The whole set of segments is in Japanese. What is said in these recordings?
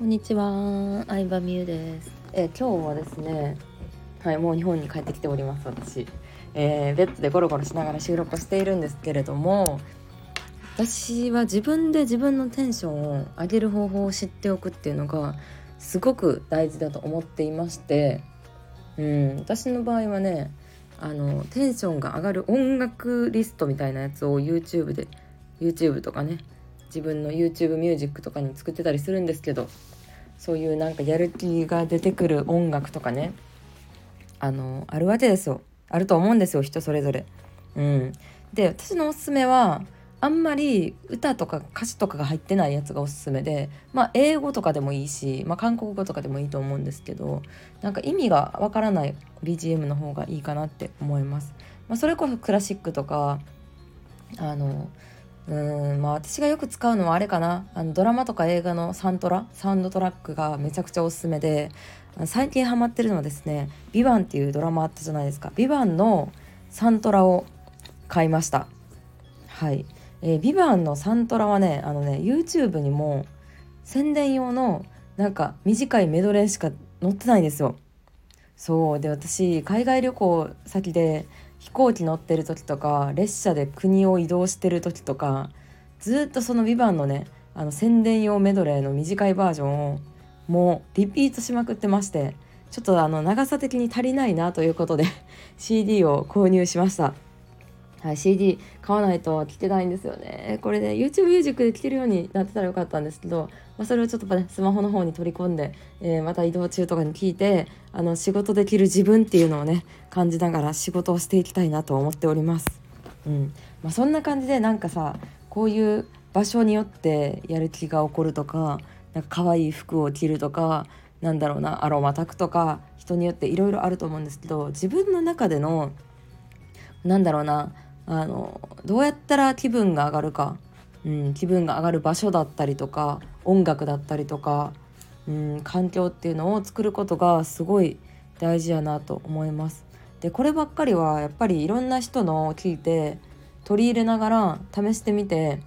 こんにちは、相葉美優です。え今日はですね、はい、もう日本に帰ってきております、私。えーベッドでゴロゴロしながら収録しているんですけれども、私は自分で自分のテンションを上げる方法を知っておくっていうのがすごく大事だと思っていまして、うん、私の場合はね、あのテンションが上がる音楽リストみたいなやつを YouTube で YouTube とかね自分の YouTube ミュージックとかに作ってたりするんですけどそういうなんかやる気が出てくる音楽とかねあのあるわけですよあると思うんですよ人それぞれ。うん、で私のおすすめはあんまり歌とか歌詞とかが入ってないやつがおすすめでまあ英語とかでもいいし、まあ、韓国語とかでもいいと思うんですけどなんか意味がわからない BGM の方がいいかなって思います。まあ、それこそクラシックとかあのうんまあ私がよく使うのはあれかな。あのドラマとか映画のサントラサウンドトラックがめちゃくちゃおすすめで最近ハマってるのはですね「ビバンっていうドラマあったじゃないですか「ビバンのサントラを買いました。はい「えー、ビバンのサントラはねあのね YouTube にも宣伝用のなんか短いメドレーしか載ってないんですよ。そう。で私海外旅行先で飛行機乗ってる時とか列車で国を移動してる時とかずっとその「ビバンのねあの宣伝用メドレーの短いバージョンをもうリピートしまくってましてちょっとあの長さ的に足りないなということで CD を購入しました。はい、CD 買わないと聴けないんですよね。これね YouTube ミュージックで聴けるようになってたらよかったんですけど、まあ、それをちょっとねスマホの方に取り込んで、えーまた移動中とかに聞いてあの仕事できる自分っていうのをね感じながら仕事をしていきたいなと思っております。うんまあ、そんな感じでなんかさこういう場所によってやる気が起こるとかなんか可愛い服を着るとかなんだろうなアロマ炊くとか人によっていろいろあると思うんですけど自分の中でのなんだろうなあのどうやったら気分が上がるか、うん、気分が上がる場所だったりとか音楽だったりとか、うん、環境っていうのを作ることがすごい大事やなと思います。でこればっかりはやっぱりいろんな人のを聞いて取り入れながら試してみて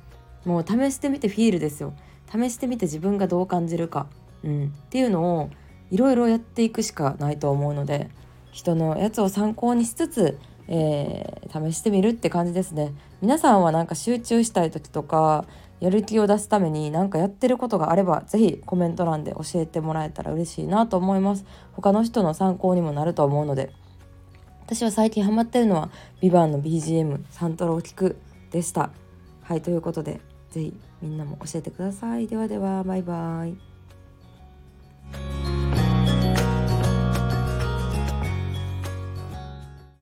もう試してみてフィールですよ試してみて自分がどう感じるか、うん、っていうのをいろいろやっていくしかないと思うので人のやつを参考にしつつえー試してみるって感じですね。皆さんはなんか集中したい時とかやる気を出すために何かやってることがあればぜひコメント欄で教えてもらえたら嬉しいなと思います。他の人の参考にもなると思うので。私は最近ハマってるのは「ビバンの BGM サントラを聴くでした。はいということでぜひみんなも教えてください。ではではバイバーイ。